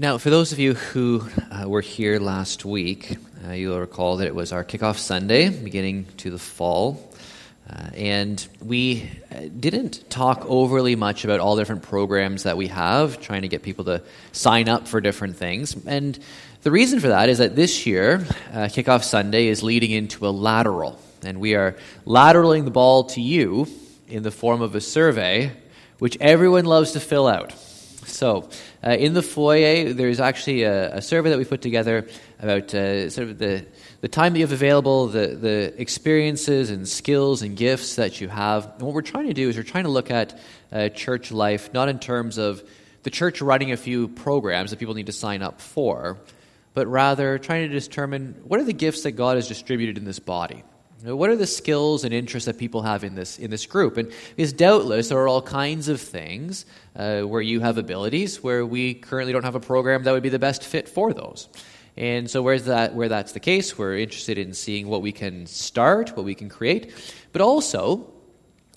Now, for those of you who uh, were here last week, uh, you'll recall that it was our kickoff Sunday, beginning to the fall. Uh, and we uh, didn't talk overly much about all the different programs that we have, trying to get people to sign up for different things. And the reason for that is that this year, uh, Kickoff Sunday is leading into a lateral. And we are lateraling the ball to you in the form of a survey, which everyone loves to fill out. So, uh, in the foyer, there's actually a, a, survey that we put together about uh, sort of the, the time that you have available, the, the experiences and skills and gifts that you have. And what we're trying to do is we're trying to look at uh, church life, not in terms of the church running a few programs that people need to sign up for, but rather trying to determine what are the gifts that God has distributed in this body. What are the skills and interests that people have in this in this group? And because doubtless there are all kinds of things uh, where you have abilities where we currently don't have a program that would be the best fit for those. And so where's that where that's the case, we're interested in seeing what we can start, what we can create, but also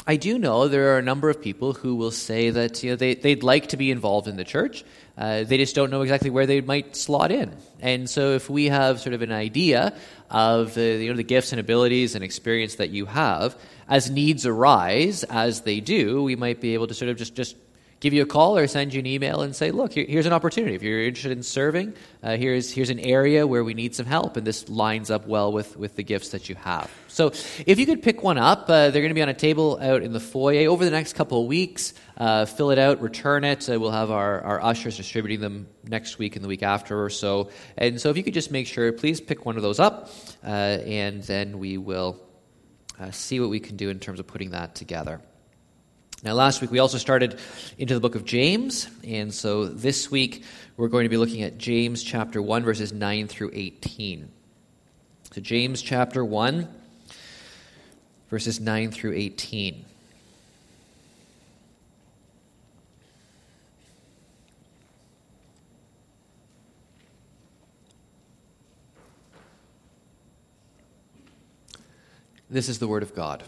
I do know there are a number of people who will say that you know, they, they'd like to be involved in the church. Uh, they just don't know exactly where they might slot in. And so, if we have sort of an idea of the, you know, the gifts and abilities and experience that you have, as needs arise, as they do, we might be able to sort of just, just give you a call or send you an email and say, look, here, here's an opportunity. If you're interested in serving, uh, here's, here's an area where we need some help, and this lines up well with, with the gifts that you have. So if you could pick one up, uh, they're going to be on a table out in the foyer over the next couple of weeks. Uh, fill it out, return it. Uh, we'll have our, our ushers distributing them next week and the week after or so. And so if you could just make sure, please pick one of those up, uh, and then we will uh, see what we can do in terms of putting that together. Now, last week we also started into the book of James, and so this week we're going to be looking at James chapter 1, verses 9 through 18. So, James chapter 1, verses 9 through 18. This is the Word of God.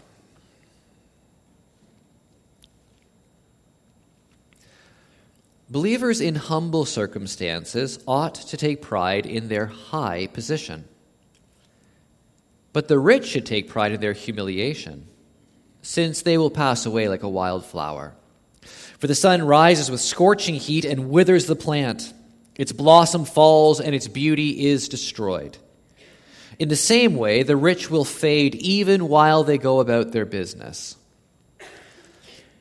Believers in humble circumstances ought to take pride in their high position. But the rich should take pride in their humiliation, since they will pass away like a wild flower. For the sun rises with scorching heat and withers the plant. Its blossom falls and its beauty is destroyed. In the same way, the rich will fade even while they go about their business.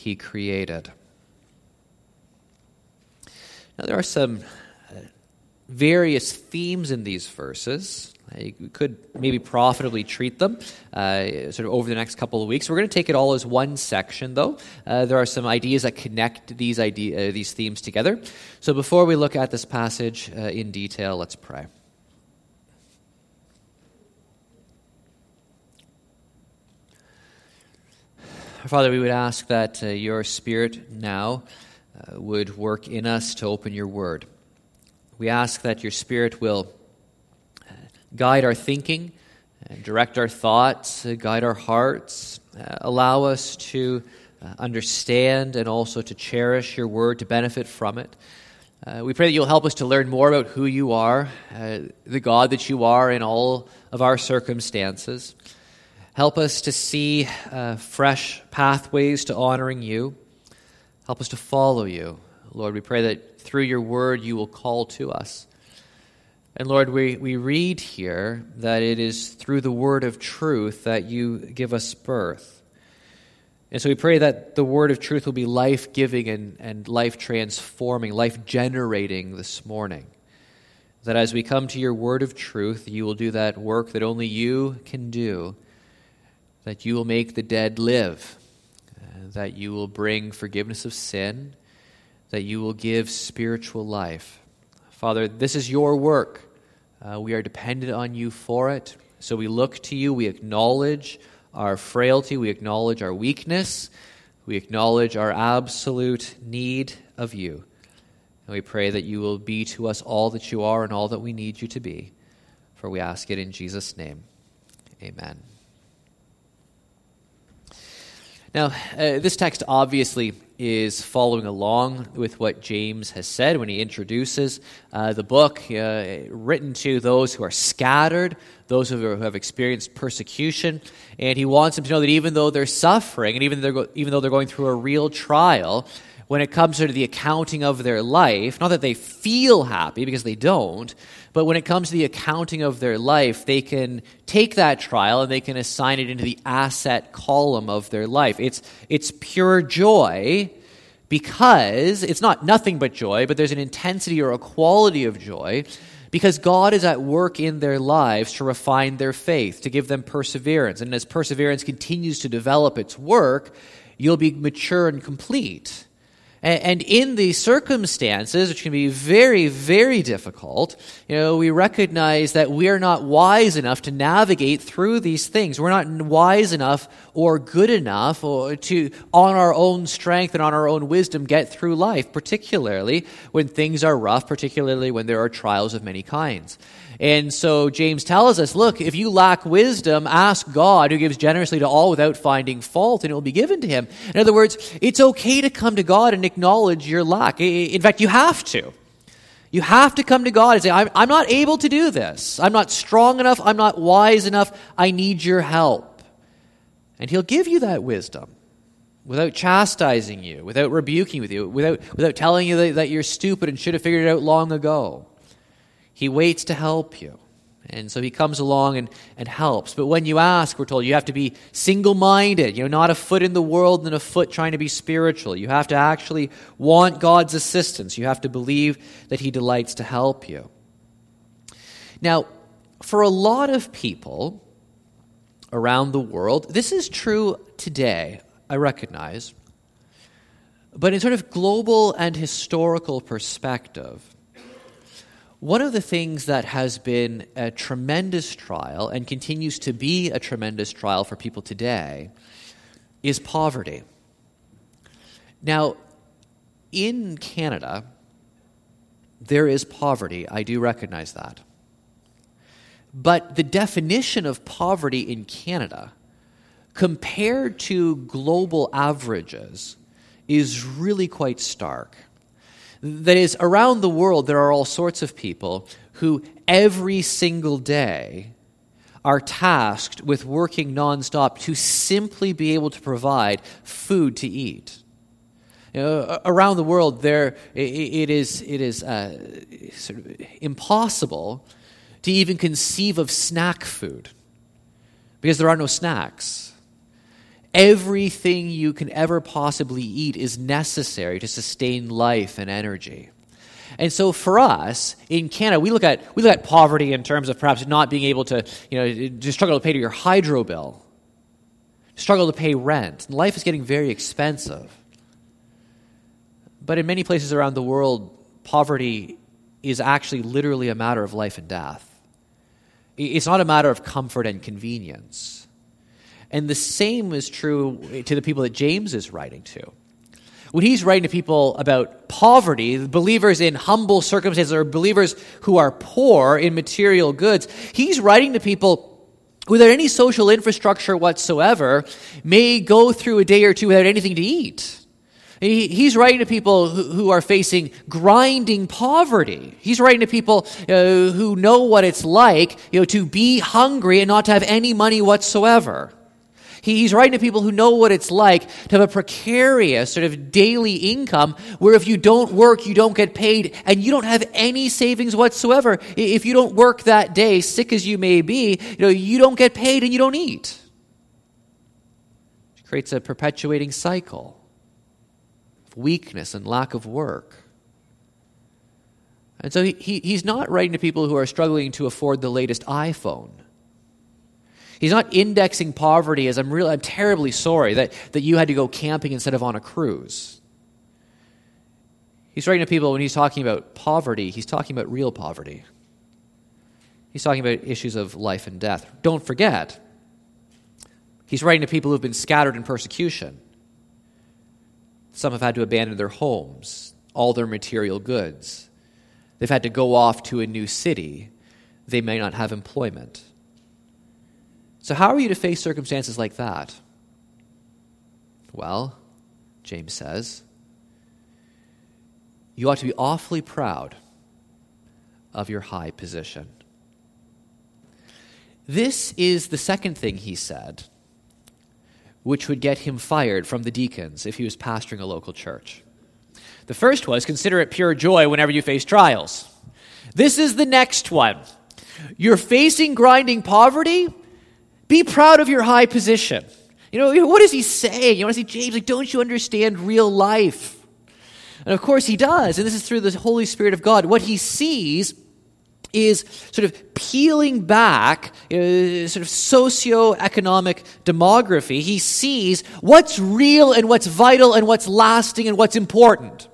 he created. Now, there are some uh, various themes in these verses. You could maybe profitably treat them uh, sort of over the next couple of weeks. We're going to take it all as one section, though. Uh, there are some ideas that connect these, idea, uh, these themes together. So before we look at this passage uh, in detail, let's pray. Father, we would ask that uh, your Spirit now uh, would work in us to open your word. We ask that your Spirit will uh, guide our thinking, uh, direct our thoughts, uh, guide our hearts, allow us to understand and also to cherish your word, to benefit from it. we pray that you'll help us to learn more about who you are, the God that you are in all of our circumstances. Help us to see uh, fresh pathways to honoring you. Help us to follow you Lord, we pray that through your word you will call to us. And Lord, we, we read here that it is through the word of truth that you give us birth. And so we pray that the word of truth will be life giving and, and life transforming, life generating this morning. That as we come to your word of truth, you will do that work that only you can do, that you will make the dead live, that you will bring forgiveness of sin, that you will give spiritual life. Father, this is your work. Uh, we are dependent on you for it. So we look to you. We acknowledge our frailty. We acknowledge our weakness. We acknowledge our absolute need of you. And we pray that you will be to us all that you are and all that we need you to be. For we ask it in Jesus' name. Amen. Now, uh, this text obviously is following along with what James has said when he introduces uh, the book, uh, written to those who are scattered, those who have experienced persecution. And he wants them to know that even though they're suffering, and even, though, even though they're going through a real trial, when it comes to the accounting of their life, not that they feel happy because they don't, but when it comes to the accounting of their life, they can take that trial and they can assign it into the asset column of their life. It's, it's pure joy because it's not nothing but joy, but there's an intensity or a quality of joy because God is at work in their lives to refine their faith, to give them perseverance. And as perseverance continues to develop its work, you'll be mature and complete. And in these circumstances, which can be very, very difficult, you know, we recognize that we are not wise enough to navigate through these things. We're not wise enough or good enough or to, on our own strength and on our own wisdom, get through life, particularly when things are rough, particularly when there are trials of many kinds. And so James tells us look, if you lack wisdom, ask God, who gives generously to all without finding fault, and it will be given to him. In other words, it's okay to come to God and acknowledge your lack. In fact, you have to. You have to come to God and say, I'm, I'm not able to do this. I'm not strong enough. I'm not wise enough. I need your help. And He'll give you that wisdom without chastising you, without rebuking with you, without, without telling you that, that you're stupid and should have figured it out long ago. He waits to help you. And so he comes along and, and helps. But when you ask, we're told you have to be single minded, you know, not a foot in the world and a foot trying to be spiritual. You have to actually want God's assistance. You have to believe that he delights to help you. Now, for a lot of people around the world, this is true today, I recognize. But in sort of global and historical perspective, one of the things that has been a tremendous trial and continues to be a tremendous trial for people today is poverty. Now, in Canada, there is poverty. I do recognize that. But the definition of poverty in Canada, compared to global averages, is really quite stark. That is, around the world, there are all sorts of people who every single day are tasked with working nonstop to simply be able to provide food to eat. You know, around the world, there it is it is uh, sort of impossible to even conceive of snack food because there are no snacks. Everything you can ever possibly eat is necessary to sustain life and energy. And so for us in Canada, we look at we look at poverty in terms of perhaps not being able to, you know, to struggle to pay your hydro bill, struggle to pay rent. Life is getting very expensive. But in many places around the world, poverty is actually literally a matter of life and death. It's not a matter of comfort and convenience. And the same is true to the people that James is writing to. When he's writing to people about poverty, believers in humble circumstances, or believers who are poor in material goods, he's writing to people who without any social infrastructure whatsoever, may go through a day or two without anything to eat. He's writing to people who are facing grinding poverty. He's writing to people uh, who know what it's like you know, to be hungry and not to have any money whatsoever. He's writing to people who know what it's like to have a precarious sort of daily income where if you don't work, you don't get paid and you don't have any savings whatsoever. If you don't work that day, sick as you may be, you know, you don't get paid and you don't eat. It creates a perpetuating cycle of weakness and lack of work. And so he, he, he's not writing to people who are struggling to afford the latest iPhone. He's not indexing poverty as I'm really I'm terribly sorry that, that you had to go camping instead of on a cruise. He's writing to people when he's talking about poverty, he's talking about real poverty. He's talking about issues of life and death. Don't forget, he's writing to people who've been scattered in persecution. Some have had to abandon their homes, all their material goods. They've had to go off to a new city. They may not have employment. So, how are you to face circumstances like that? Well, James says, you ought to be awfully proud of your high position. This is the second thing he said, which would get him fired from the deacons if he was pastoring a local church. The first was consider it pure joy whenever you face trials. This is the next one. You're facing grinding poverty, be proud of your high position. You know, what is he saying? You want to see James, like, don't you understand real life? And of course he does, and this is through the Holy Spirit of God. What he sees is sort of peeling back uh, sort of socio-economic demography. He sees what's real and what's vital and what's lasting and what's important.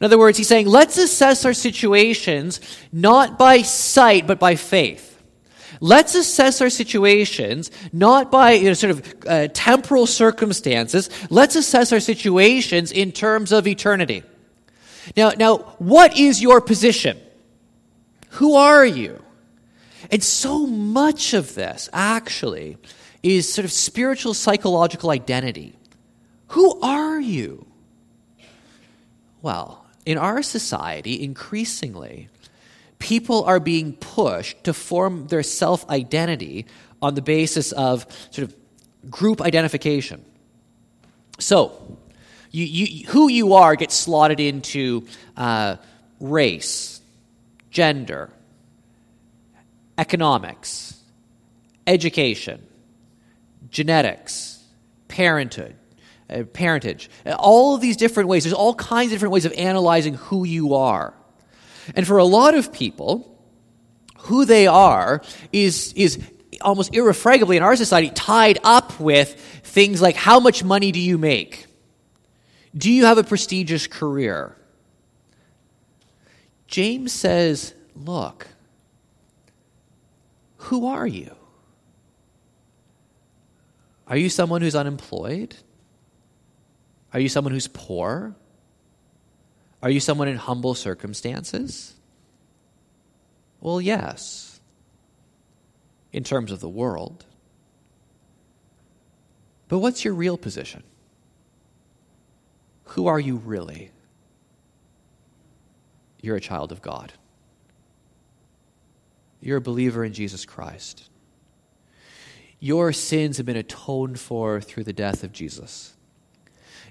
In other words, he's saying, let's assess our situations not by sight, but by faith. Let's assess our situations not by you know, sort of uh, temporal circumstances. Let's assess our situations in terms of eternity. Now, now, what is your position? Who are you? And so much of this actually is sort of spiritual psychological identity. Who are you? Well, in our society, increasingly, people are being pushed to form their self identity on the basis of sort of group identification. So, you, you, who you are gets slotted into uh, race, gender, economics, education, genetics, parenthood, uh, parentage, all of these different ways. There's all kinds of different ways of analyzing who you are. And for a lot of people, who they are is, is almost irrefragably in our society tied up with things like how much money do you make? Do you have a prestigious career? James says, look, who are you? Are you someone who's unemployed? Are you someone who's poor? Are you someone in humble circumstances? Well, yes, in terms of the world. But what's your real position? Who are you really? You're a child of God. You're a believer in Jesus Christ. Your sins have been atoned for through the death of Jesus.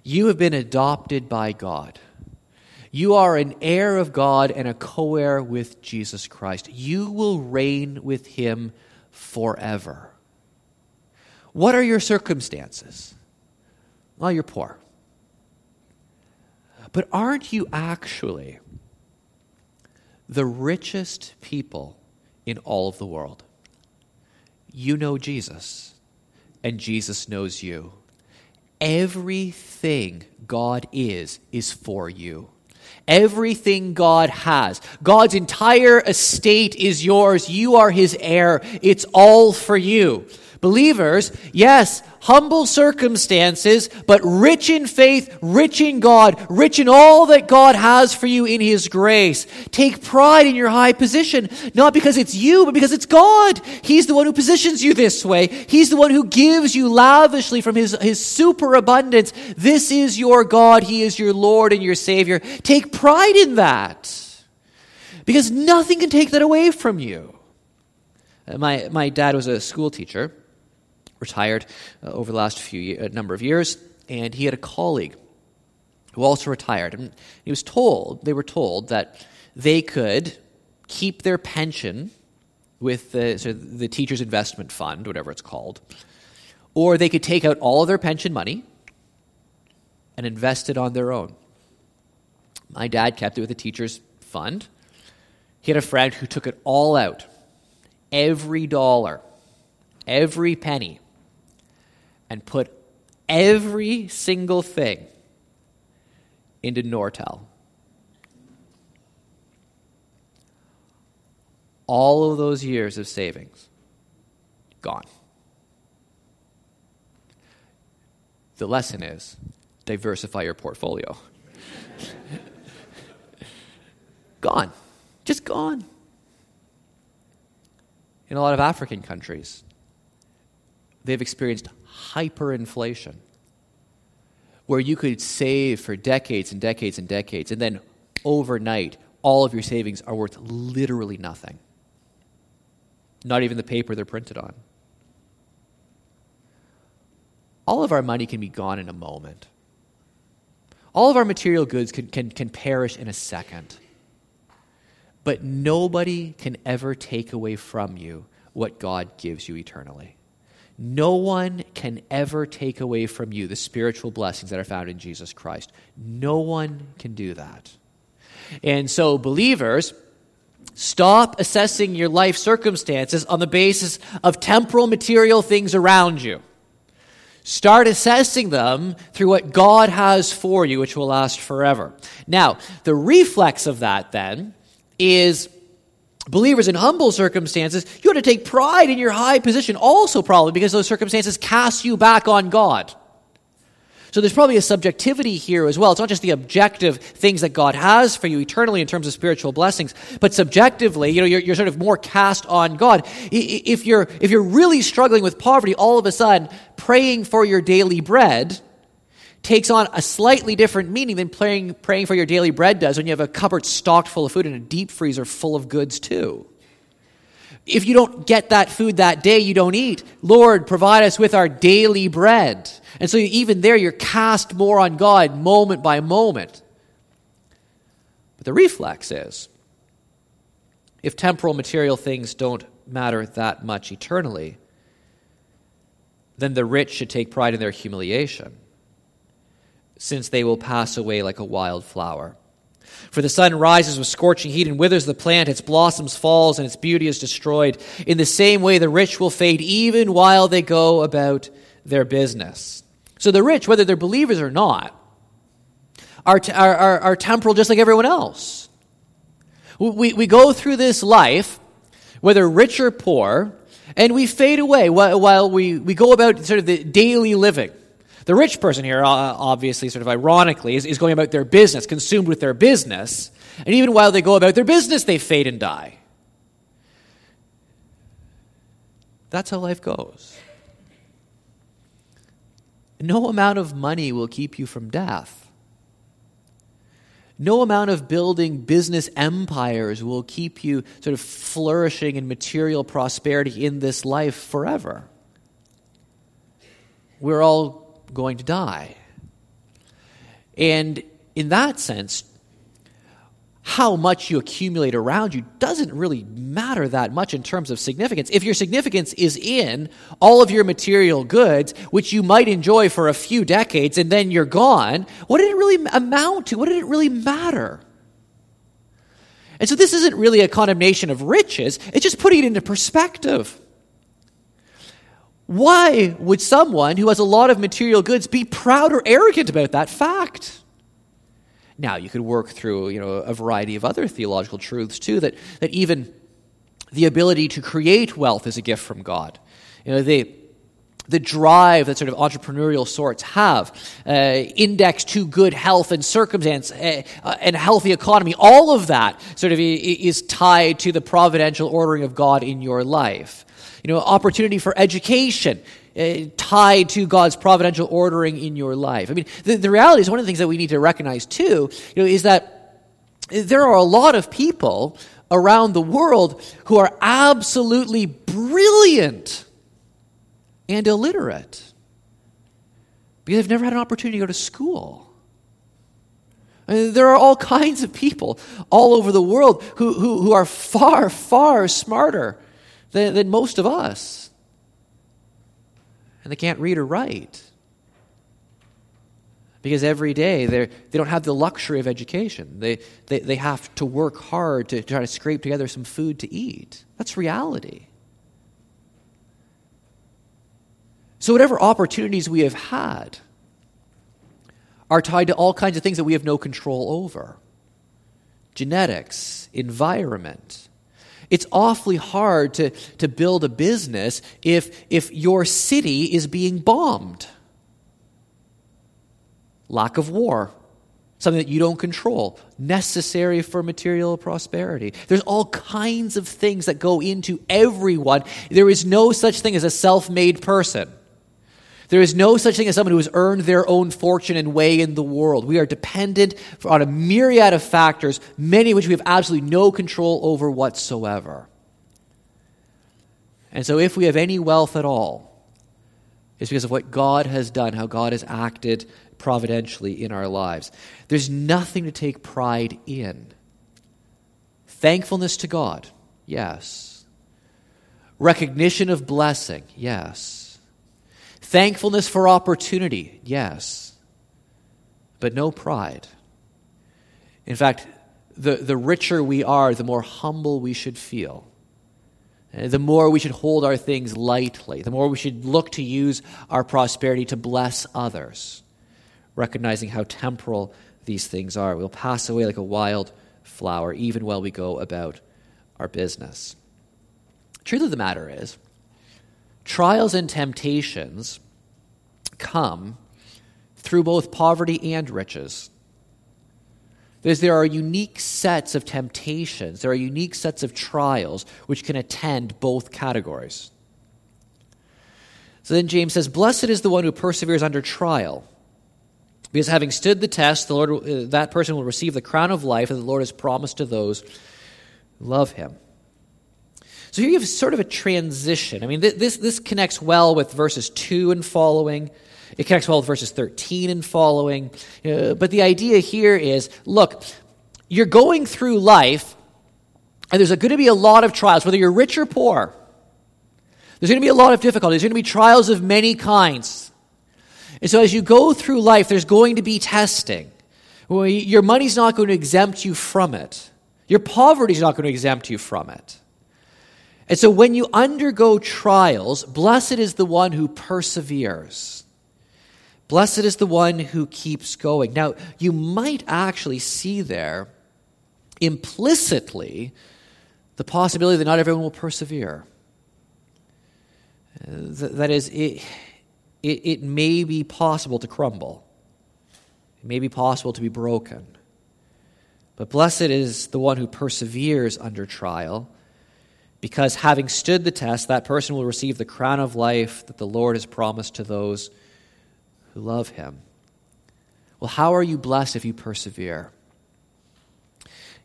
You have been adopted by God. You are an heir of God and a co heir with Jesus Christ. You will reign with him forever. What are your circumstances? Well, you're poor. But aren't you actually the richest people in all of the world? You know Jesus, and Jesus knows you. Everything God is, is for you. Everything God has. God's entire estate is yours. You are his heir. It's all for you. Believers, yes, humble circumstances, but rich in faith, rich in God, rich in all that God has for you in His grace. Take pride in your high position, not because it's you, but because it's God. He's the one who positions you this way. He's the one who gives you lavishly from His, His superabundance. This is your God. He is your Lord and your Savior. Take pride in that. Because nothing can take that away from you. Uh, my, my dad was a school teacher. Retired uh, over the last few a number of years, and he had a colleague who also retired. And he was told, they were told that they could keep their pension with the, so the teacher's investment fund, whatever it's called, or they could take out all of their pension money and invest it on their own. My dad kept it with the teacher's fund. He had a friend who took it all out every dollar, every penny, and put every single thing into Nortel. All of those years of savings gone. The lesson is diversify your portfolio. gone. Just gone. In a lot of African countries, they've experienced hyperinflation where you could save for decades and decades and decades, and then overnight, all of your savings are worth literally nothing. Not even the paper they're printed on. All of our money can be gone in a moment. All of our material goods can, can, can perish in a second. But nobody can ever take away from you what God gives you eternally. No one can ever take away from you the spiritual blessings that are found in Jesus Christ. No one can do that. And so, believers, stop assessing your life circumstances on the basis of temporal material things around you. Start assessing them through what God has for you, which will last forever. Now, the reflex of that then is Believers in humble circumstances, you ought to take pride in your high position, also probably because those circumstances cast you back on God. So there's probably a subjectivity here as well. It's not just the objective things that God has for you eternally in terms of spiritual blessings, but subjectively, you know, you're, you're sort of more cast on God. If you're, if you're really struggling with poverty, all of a sudden, praying for your daily bread takes on a slightly different meaning than praying, praying for your daily bread does when you have a cupboard stocked full of food and a deep freezer full of goods too. If you don't get that food that day, you don't eat. Lord, provide us with our daily bread. And so even there, you're cast more on God moment by moment. But the reflex is if temporal material things don't matter that much eternally, then the rich should take pride in their humiliation since they will pass away like a wild flower. For the sun rises with scorching heat and withers the plant, its blossoms falls, and its beauty is destroyed. In the same way, the rich will fade even while they go about their business. So the rich, whether they're believers or not, are, are, are, are temporal just like everyone else. We, we go through this life, whether rich or poor, and we fade away while, while we, we go about sort of the daily living. The rich person here, obviously, sort of ironically, is, is going about their business, consumed with their business. And even while they go about their business, they fade and die. That's how life goes. No amount of money will keep you from death. No amount of building business empires will keep you sort of flourishing in material prosperity in this life forever. We're all going to die. And in that sense, how much you accumulate around you doesn't really matter that much in terms of significance. If your significance is in all of your material goods, which you might enjoy for a few decades and then you're gone, what did it really amount to? What did it really matter? And so this isn't really a condemnation of riches, it's just putting it into perspective. Why would someone who has a lot of material goods be proud or arrogant about that fact? Now, you could work through you know, a variety of other theological truths too, that, that even the ability to create wealth is a gift from God. You know, the, the drive that sort of entrepreneurial sorts have, uh, index to good health and circumstance uh, uh, and healthy economy, all of that sort of is tied to the providential ordering of God in your life you know, opportunity for education uh, tied to God's providential ordering in your life. I mean, the, the reality is one of the things that we need to recognize too, you know, is that there are a lot of people around the world who are absolutely brilliant and illiterate because they've never had an opportunity to go to school. There are all kinds of people all over the world who, who, who are far, far smarter than, than most of us. And they can't read or write. Because every day they don't have the luxury of education. They, they, they have to work hard to, to try to scrape together some food to eat. That's reality. So, whatever opportunities we have had are tied to all kinds of things that we have no control over genetics, environment. It's awfully hard to, to build a business if, if your city is being bombed. Lack of war, something that you don't control, necessary for material prosperity. There's all kinds of things that go into everyone. There is no such thing as a self made person. There is no such thing as someone who has earned their own fortune and way in the world. We are dependent on a myriad of factors, many of which we have absolutely no control over whatsoever. And so, if we have any wealth at all, it's because of what God has done, how God has acted providentially in our lives. There's nothing to take pride in. Thankfulness to God, yes. Recognition of blessing, yes. Thankfulness for opportunity, yes. But no pride. In fact, the, the richer we are, the more humble we should feel. The more we should hold our things lightly, the more we should look to use our prosperity to bless others recognizing how temporal these things are. We'll pass away like a wild flower, even while we go about our business. Truth of the matter is, trials and temptations come through both poverty and riches. There's, there are unique sets of temptations, there are unique sets of trials which can attend both categories. So then James says, Blessed is the one who perseveres under trial. Because having stood the test, the Lord, uh, that person will receive the crown of life that the Lord has promised to those who love him. So here you have sort of a transition. I mean, this, this connects well with verses 2 and following. It connects well with verses 13 and following. Uh, but the idea here is look, you're going through life, and there's going to be a lot of trials, whether you're rich or poor. There's going to be a lot of difficulties. There's going to be trials of many kinds. And so as you go through life, there's going to be testing. Your money's not going to exempt you from it. Your poverty is not going to exempt you from it. And so when you undergo trials, blessed is the one who perseveres. Blessed is the one who keeps going. Now, you might actually see there implicitly the possibility that not everyone will persevere. Uh, that is, it, it, it may be possible to crumble, it may be possible to be broken. But blessed is the one who perseveres under trial, because having stood the test, that person will receive the crown of life that the Lord has promised to those who love him. Well, how are you blessed if you persevere?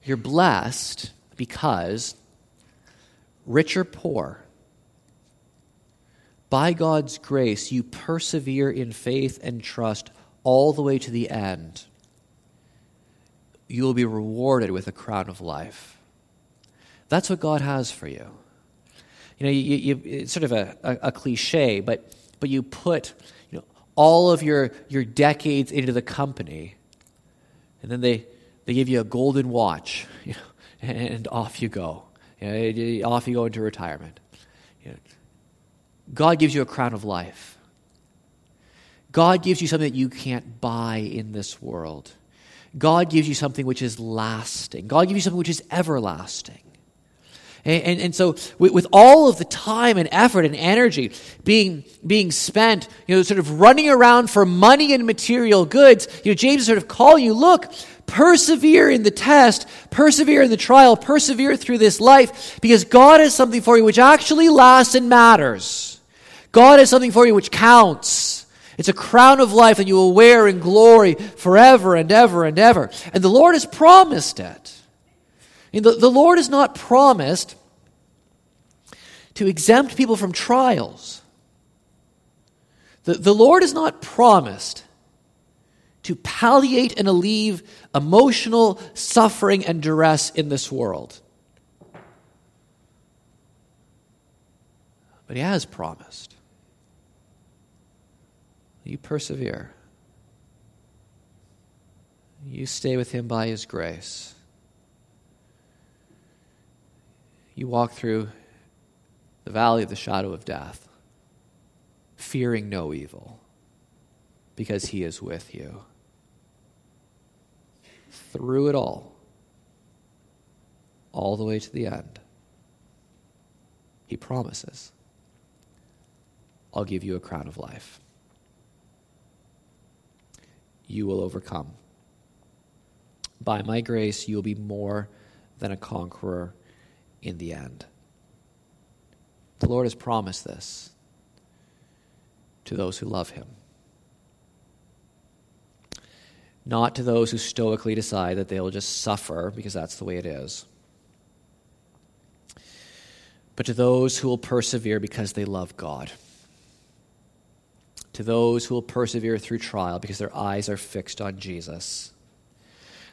You're blessed because, rich or poor, by God's grace, you persevere in faith and trust all the way to the end. You will be rewarded with a crown of life. That's what God has for you. You know, you, you, it's sort of a, a, a cliche, but, but you put you know, all of your, your decades into the company, and then they, they give you a golden watch, you know, and off you go. You know, off you go into retirement. You know, God gives you a crown of life. God gives you something that you can't buy in this world. God gives you something which is lasting. God gives you something which is everlasting. And, and, and, so, with, with, all of the time and effort and energy being, being spent, you know, sort of running around for money and material goods, you know, James sort of calling you look, persevere in the test, persevere in the trial, persevere through this life, because God has something for you which actually lasts and matters. God has something for you which counts. It's a crown of life that you will wear in glory forever and ever and ever. And the Lord has promised it. The, the Lord has not promised to exempt people from trials. The, the Lord is not promised to palliate and alleviate emotional suffering and duress in this world. But He has promised. You persevere. You stay with Him by His grace. You walk through the valley of the shadow of death, fearing no evil, because He is with you. Through it all, all the way to the end, He promises, I'll give you a crown of life. You will overcome. By my grace, you will be more than a conqueror in the end. The Lord has promised this to those who love him. Not to those who stoically decide that they'll just suffer because that's the way it is, but to those who will persevere because they love God. To those who will persevere through trial because their eyes are fixed on Jesus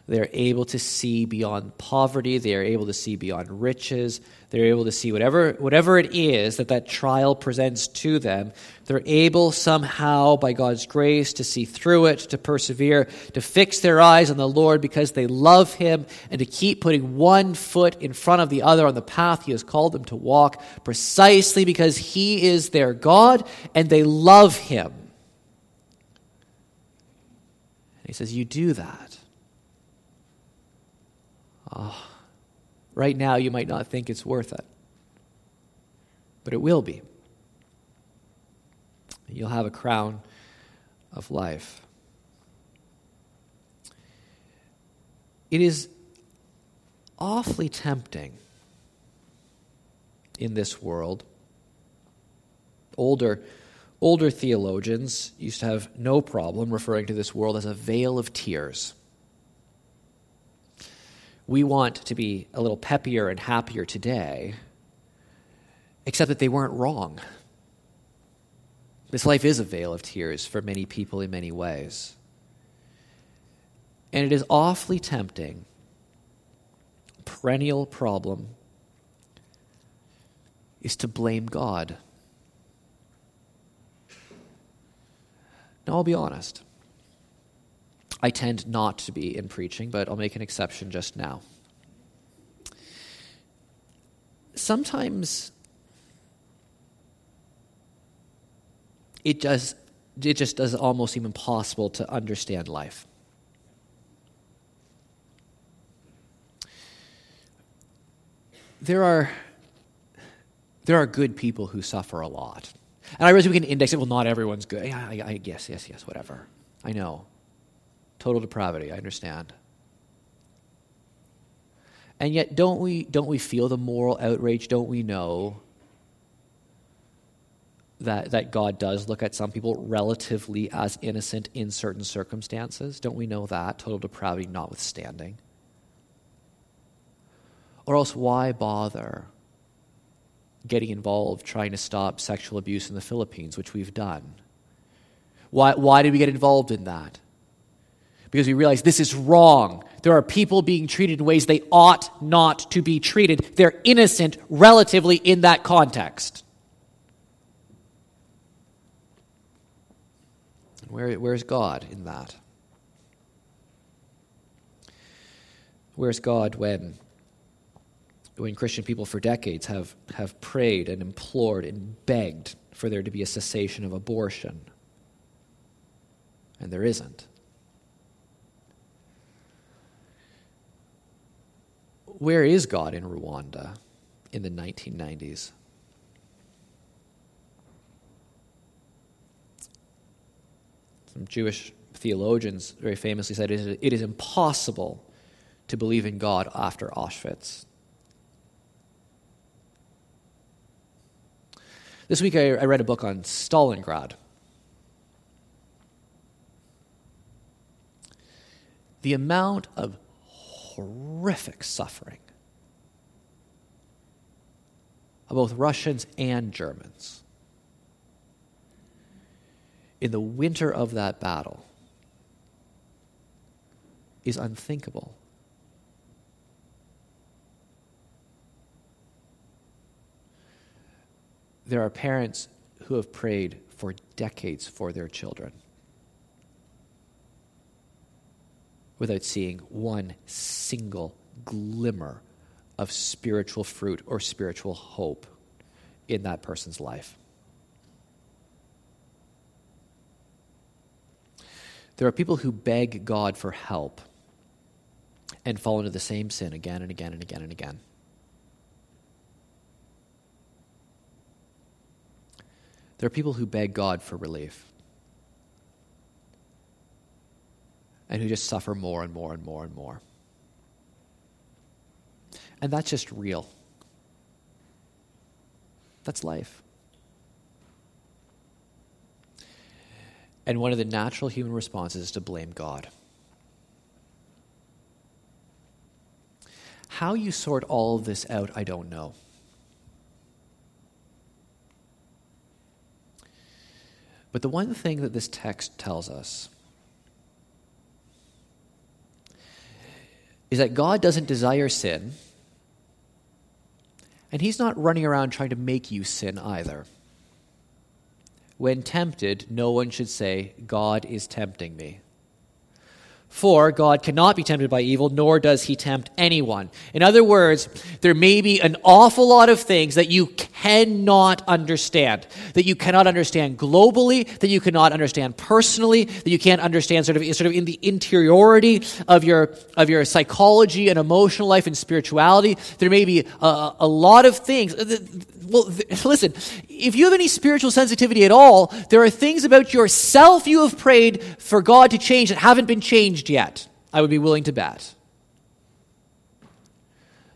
they are able to see beyond poverty. They are able to see beyond riches. They're able to see whatever, whatever it is that that trial presents to them. They're able somehow, by God's grace, to see through it, to persevere, to fix their eyes on the Lord because they love Him, and to keep putting one foot in front of the other on the path He has called them to walk, precisely because He is their God and they love Him. He says, You do that Oh, right now, you might not think it's worth it, but it will be. You'll have a crown of life. It is awfully tempting in this world. Older, older theologians used to have no problem referring to this world as a vale of tears we want to be a little peppier and happier today, except that they weren't wrong. This life is a vale of tears for many people in many ways. And it is awfully tempting, perennial problem, is to blame God. Now, I'll be honest. I tend not to be in preaching, but I'll make an exception just now. Sometimes it does it just does almost seem impossible to understand life. There are there are good people who suffer a lot. And I realize we can index it, well, not everyone's good. Yeah, I, I guess, yes, yes, whatever. I know. Total depravity, I understand. And yet don't we don't we feel the moral outrage? Don't we know that that God does look at some people relatively as innocent in certain circumstances? Don't we know that? Total depravity notwithstanding. Or else why bother getting involved trying to stop sexual abuse in the Philippines, which we've done? Why, why did we get involved in that? Because we realize this is wrong. There are people being treated in ways they ought not to be treated. They're innocent relatively in that context. Where, where's God in that? Where's God when, when Christian people for decades have, have prayed and implored and begged for there to be a cessation of abortion? And there isn't. Where is God in Rwanda in the 1990s? Some Jewish theologians very famously said it is impossible to believe in God after Auschwitz. This week I, read a book on Stalingrad. The amount of horrific suffering of both Russians and Germans in the winter of that battle is unthinkable. There are parents who have prayed for decades for their children without seeing one single glimmer of spiritual fruit or spiritual hope in that person's life. There are people who beg God for help and fall into the same sin again and again and again and again. There are people who beg God for relief and who just suffer more and more and more and more. And that's just real. That's life. And one of the natural human responses is to blame God. How you sort all of this out, I don't know. But the one thing that this text tells us is that God doesn't desire sin, and He's not running around trying to make you sin either. When tempted, no one should say, God is tempting me. For God cannot be tempted by evil, nor does he tempt anyone. In other words, there may be an awful lot of things that you cannot understand, that you cannot understand globally, that you cannot understand personally, that you can't understand sort of, sort of in the interiority of your, of your psychology and emotional life and spirituality. There may be a, a lot of things. Uh, well, listen, if you have any spiritual sensitivity at all, there are things about yourself you have prayed for God to change that haven't been changed yet. I would be willing to bet.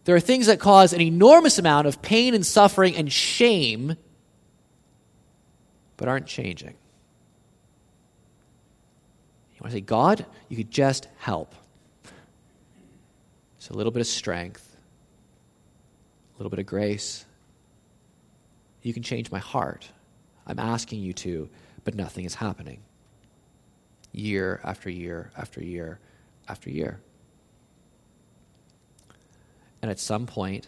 There are things that cause an enormous amount of pain and suffering and shame, but aren't changing. You want to say, God, you could just help. It's a little bit of strength, a little bit of grace. You can change my heart. I'm asking you to, but nothing is happening. Year after year after year after year. And at some point,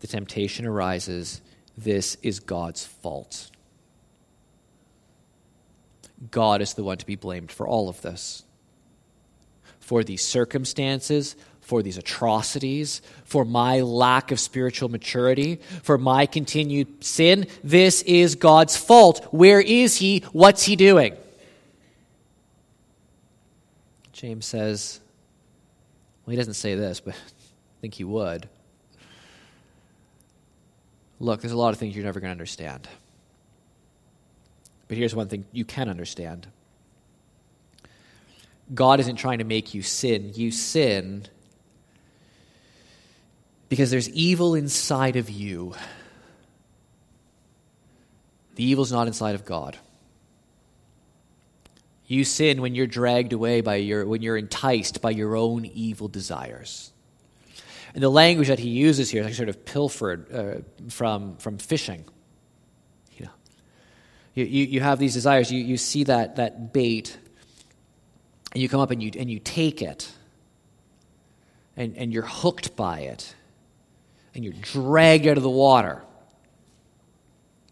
the temptation arises this is God's fault. God is the one to be blamed for all of this. For these circumstances, for these atrocities, for my lack of spiritual maturity, for my continued sin. This is God's fault. Where is He? What's He doing? James says, well, he doesn't say this, but I think he would. Look, there's a lot of things you're never going to understand. But here's one thing you can understand God isn't trying to make you sin. You sin because there's evil inside of you. The evil's not inside of God. You sin when you're dragged away by your, when you're enticed by your own evil desires. And the language that he uses here is like sort of pilfered uh, from, from fishing. You, know, you, you, you have these desires, you, you see that, that bait, and you come up and you, and you take it, and, and you're hooked by it, and you're dragged out of the water,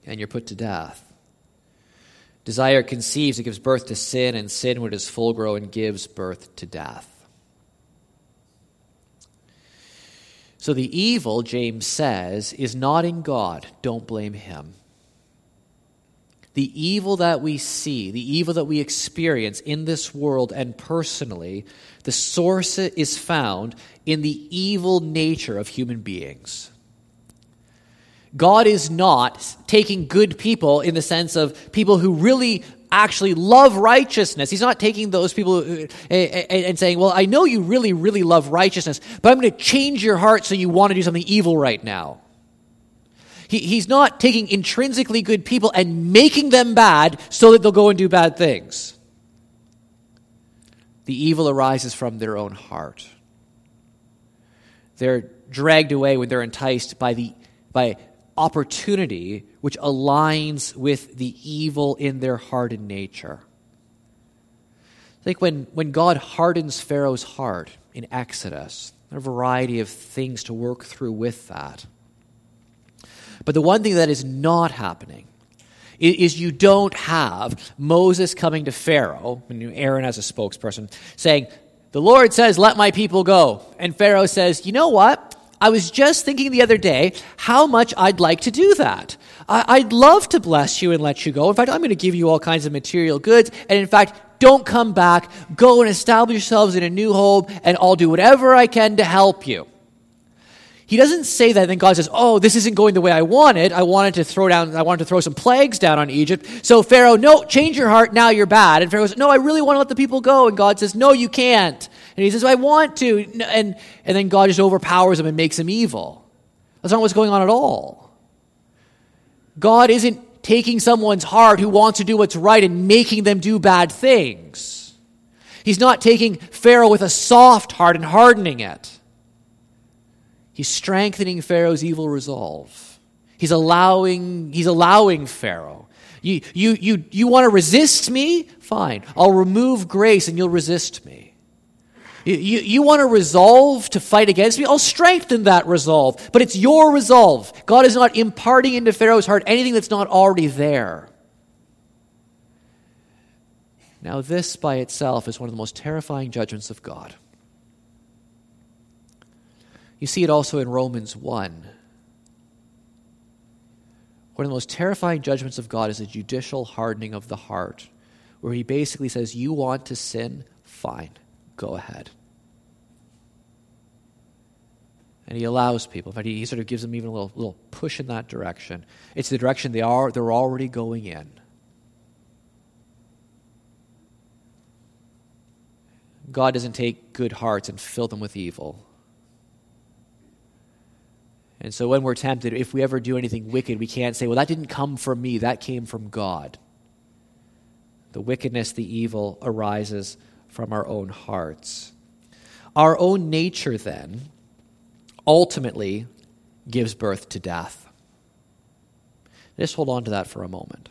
and you're put to death. Desire conceives, it gives birth to sin, and sin, when it is full grown, gives birth to death. So the evil, James says, is not in God. Don't blame him. The evil that we see, the evil that we experience in this world and personally, the source is found in the evil nature of human beings. God is not taking good people in the sense of people who really actually love righteousness. He's not taking those people uh, and saying, Well, I know you really, really love righteousness, but I'm going to change your heart so you want to do something evil right now. He, he's not taking intrinsically good people and making them bad so that they'll go and do bad things. The evil arises from their own heart. They're dragged away when they're enticed by, the, by opportunity which aligns with the evil in their heart and nature. Think when, when God hardens Pharaoh's heart in Exodus, there are a variety of things to work through with that. But the one thing that is not happening is you don't have Moses coming to Pharaoh, and Aaron as a spokesperson, saying, The Lord says, Let my people go. And Pharaoh says, You know what? I was just thinking the other day how much I'd like to do that. I- would love to bless you and let you go. In fact, I'm going to give you all kinds of material goods. And in fact, don't come back. Go and establish yourselves in a new home, and I'll do whatever I can to help you. He doesn't say that, then God says, Oh, this isn't going the way I wanted. I wanted to throw down, I wanted to throw some plagues down on Egypt. So Pharaoh, no, change your heart, now you're bad. And Pharaoh says, No, I really want to let the people go. And God says, No, you can't. And he says, I want to. And, and then God just overpowers him and makes him evil. That's not what's going on at all. God isn't taking someone's heart who wants to do what's right and making them do bad things. He's not taking Pharaoh with a soft heart and hardening it. He's strengthening Pharaoh's evil resolve. He's allowing, he's allowing Pharaoh. You, you, you, you want to resist me? Fine. I'll remove grace and you'll resist me. You, you, you want to resolve to fight against me? I'll strengthen that resolve. But it's your resolve. God is not imparting into Pharaoh's heart anything that's not already there. Now, this by itself is one of the most terrifying judgments of God. You see it also in Romans 1. One of the most terrifying judgments of God is a judicial hardening of the heart, where he basically says, You want to sin? Fine, go ahead. And he allows people. In fact, he, sort of gives them even a little, little push in that direction. It's the direction they are, they're already going in. God doesn't take good hearts and fill them with evil. And so when we're tempted, if we ever do anything wicked, we can't say, well, that didn't come from me, that came from God. The wickedness, the evil arises from our own hearts. Our own nature, then, ultimately gives birth to death. Just hold on to that for a moment.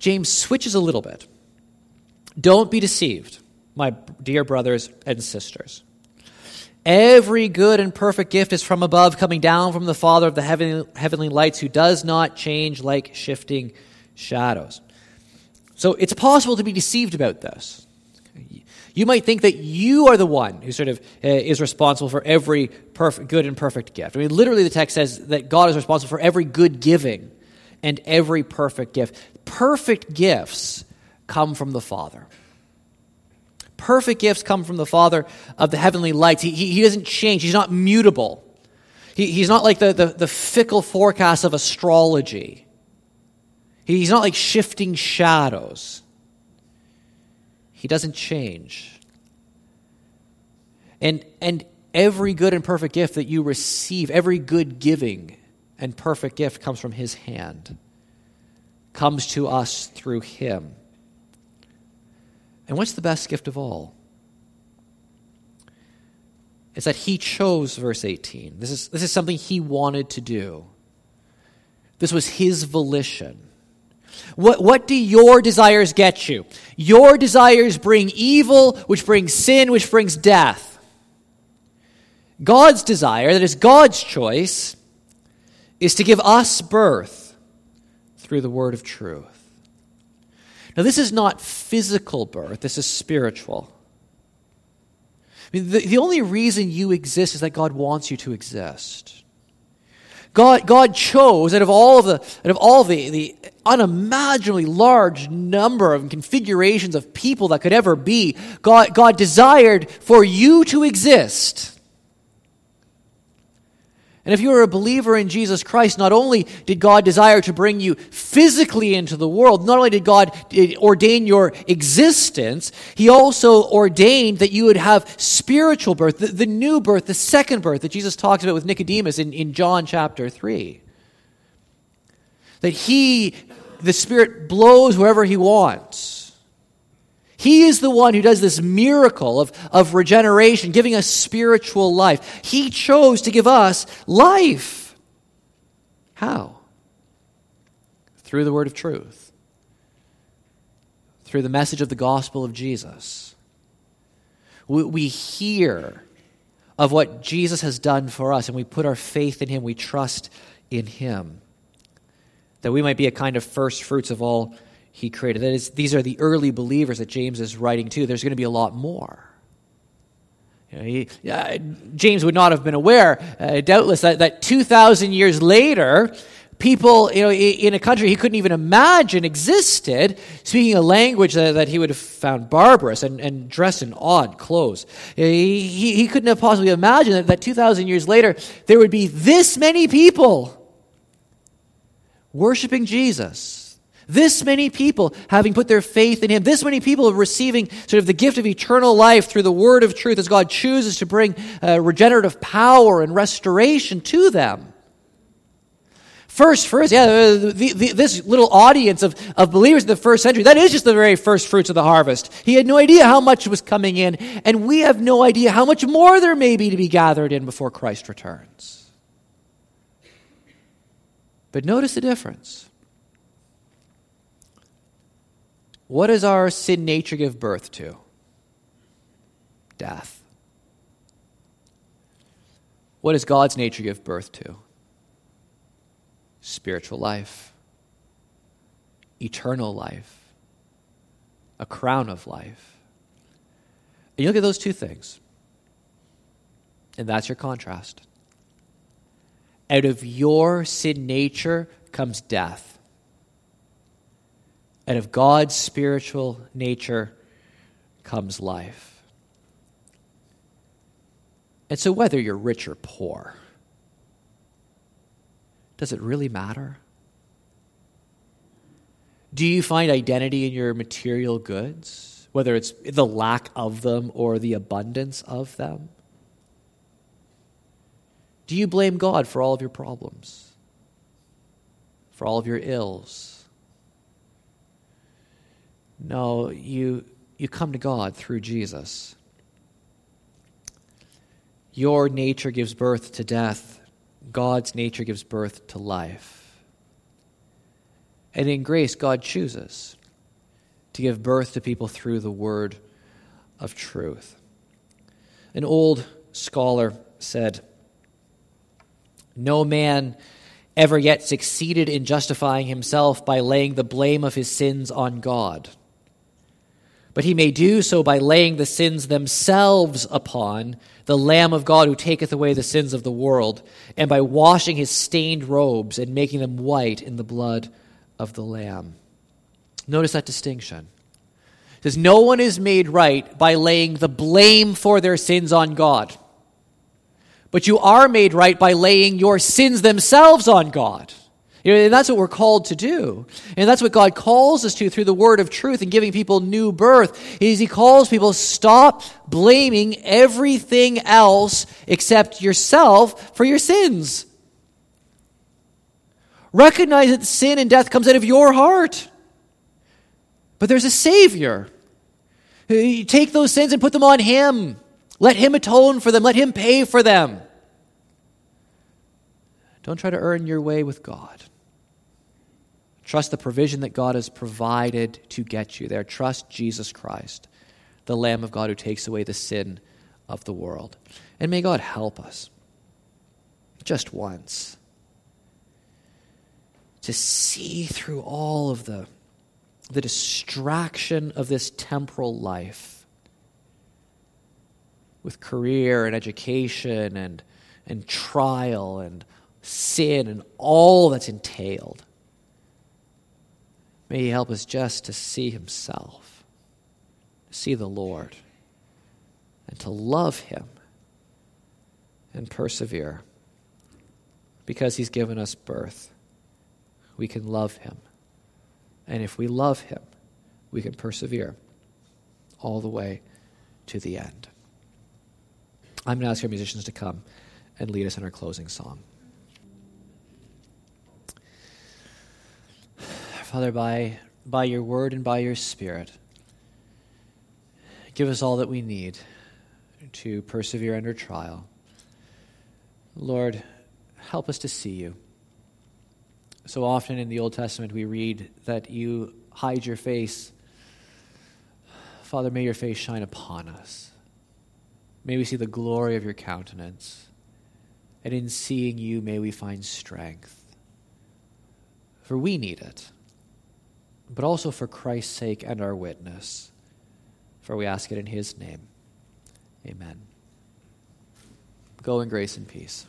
James switches a little bit. Don't be deceived, my dear brothers and sisters. Every good and perfect gift is from above, coming down from the Father of the heavenly, heavenly lights, who does not change like shifting shadows. So it's possible to be deceived about this. You might think that you are the one who sort of uh, is responsible for every perfect, good and perfect gift. I mean, literally, the text says that God is responsible for every good giving and every perfect gift. Perfect gifts come from the Father perfect gifts come from the Father of the heavenly lights. He, he, he doesn't change, He's not mutable. He, he's not like the, the, the fickle forecast of astrology. He's not like shifting shadows. He doesn't change. And, and every good and perfect gift that you receive, every good giving and perfect gift comes from His hand, comes to us through Him. And what's the best gift of all? It's that he chose verse 18. This is, this is something he wanted to do. This was his volition. What, what do your desires get you? Your desires bring evil, which brings sin, which brings death. God's desire, that is God's choice, is to give us birth through the word of truth. Now, this is not physical birth, this is spiritual. I mean, the, the only reason you exist is that God wants you to exist. God, God chose out of all of the out of all the, the unimaginably large number of configurations of people that could ever be, God, God desired for you to exist. And if you are a believer in Jesus Christ, not only did God desire to bring you physically into the world, not only did God eh, ordain your existence, He also ordained that you would have spiritual birth, the, the new birth, the second birth that Jesus talks about with Nicodemus in, in John chapter 3. That He, the Spirit, blows wherever He wants. He is the one who does this miracle of, of regeneration, giving us spiritual life. He chose to give us life. How? Through the word of truth, through the message of the gospel of Jesus. We, we hear of what Jesus has done for us, and we put our faith in Him, we trust in Him. That we might be a kind of first fruits of all he created. That is, these are the early believers that James is writing to. There's going to be a lot more. You know, he, uh, James would not have been aware, uh, doubtless, that, that 2,000 years later, people you know, in a country he couldn't even imagine existed, speaking a language that, that he would have found barbarous and, and dressed in odd clothes. He, he, he couldn't have possibly imagined that, that 2,000 years later there would be this many people worshiping Jesus this many people having put their faith in him, this many people receiving sort of the gift of eternal life through the word of truth as God chooses to bring uh, regenerative power and restoration to them. First fruits, yeah, the, the, this little audience of, of believers in the first century, that is just the very first fruits of the harvest. He had no idea how much was coming in, and we have no idea how much more there may be to be gathered in before Christ returns. But notice the difference. What does our sin nature give birth to? Death. What does God's nature give birth to? Spiritual life, eternal life, a crown of life. And you look at those two things, and that's your contrast. Out of your sin nature comes death and of God's spiritual nature comes life. And so, whether you're rich or poor, does it really matter? Do you find identity in your material goods, whether it's the lack of them or the abundance of them? Do you blame God for all of your problems, for all of your ills? No, you, you come to God through Jesus. Your nature gives birth to death, God's nature gives birth to life. And in grace, God chooses to give birth to people through the word of truth. An old scholar said, No man ever yet succeeded in justifying himself by laying the blame of his sins on God but he may do so by laying the sins themselves upon the Lamb of God who taketh away the sins of the world, and by washing his stained robes and making them white in the blood of the Lamb. Notice that distinction. It says, No one is made right by laying the blame for their sins on God. But you are made right by laying your sins themselves on God. You know, and that's what we're called to do. And that's what God calls us to through the word of truth and giving people new birth. Is he calls people stop blaming everything else except yourself for your sins. Recognize that sin and death comes out of your heart. But there's a savior. You take those sins and put them on him. Let him atone for them. Let him pay for them. Don't try to earn your way with God. Trust the provision that God has provided to get you there. Trust Jesus Christ, the Lamb of God who takes away the sin of the world. And may God help us just once to see through all of the, the distraction of this temporal life with career and education and, and trial and sin and all that's entailed May He help us just to see Himself, see the Lord, and to love Him and persevere. Because He's given us birth, we can love Him. And if we love Him, we can persevere all the way to the end. I'm going to ask our musicians to come and lead us in our closing song. Father, by, by your word and by your spirit, Give us all that we need to persevere under trial. Lord, help us to see you. So often in the Old Testament, we read that you hide your face. Father, may your face shine upon us. May we see the glory of your countenance. And in seeing you, may we find strength. For we need it, but also for Christ's sake and our witness. For we ask it in his name. Amen. Go in grace and peace.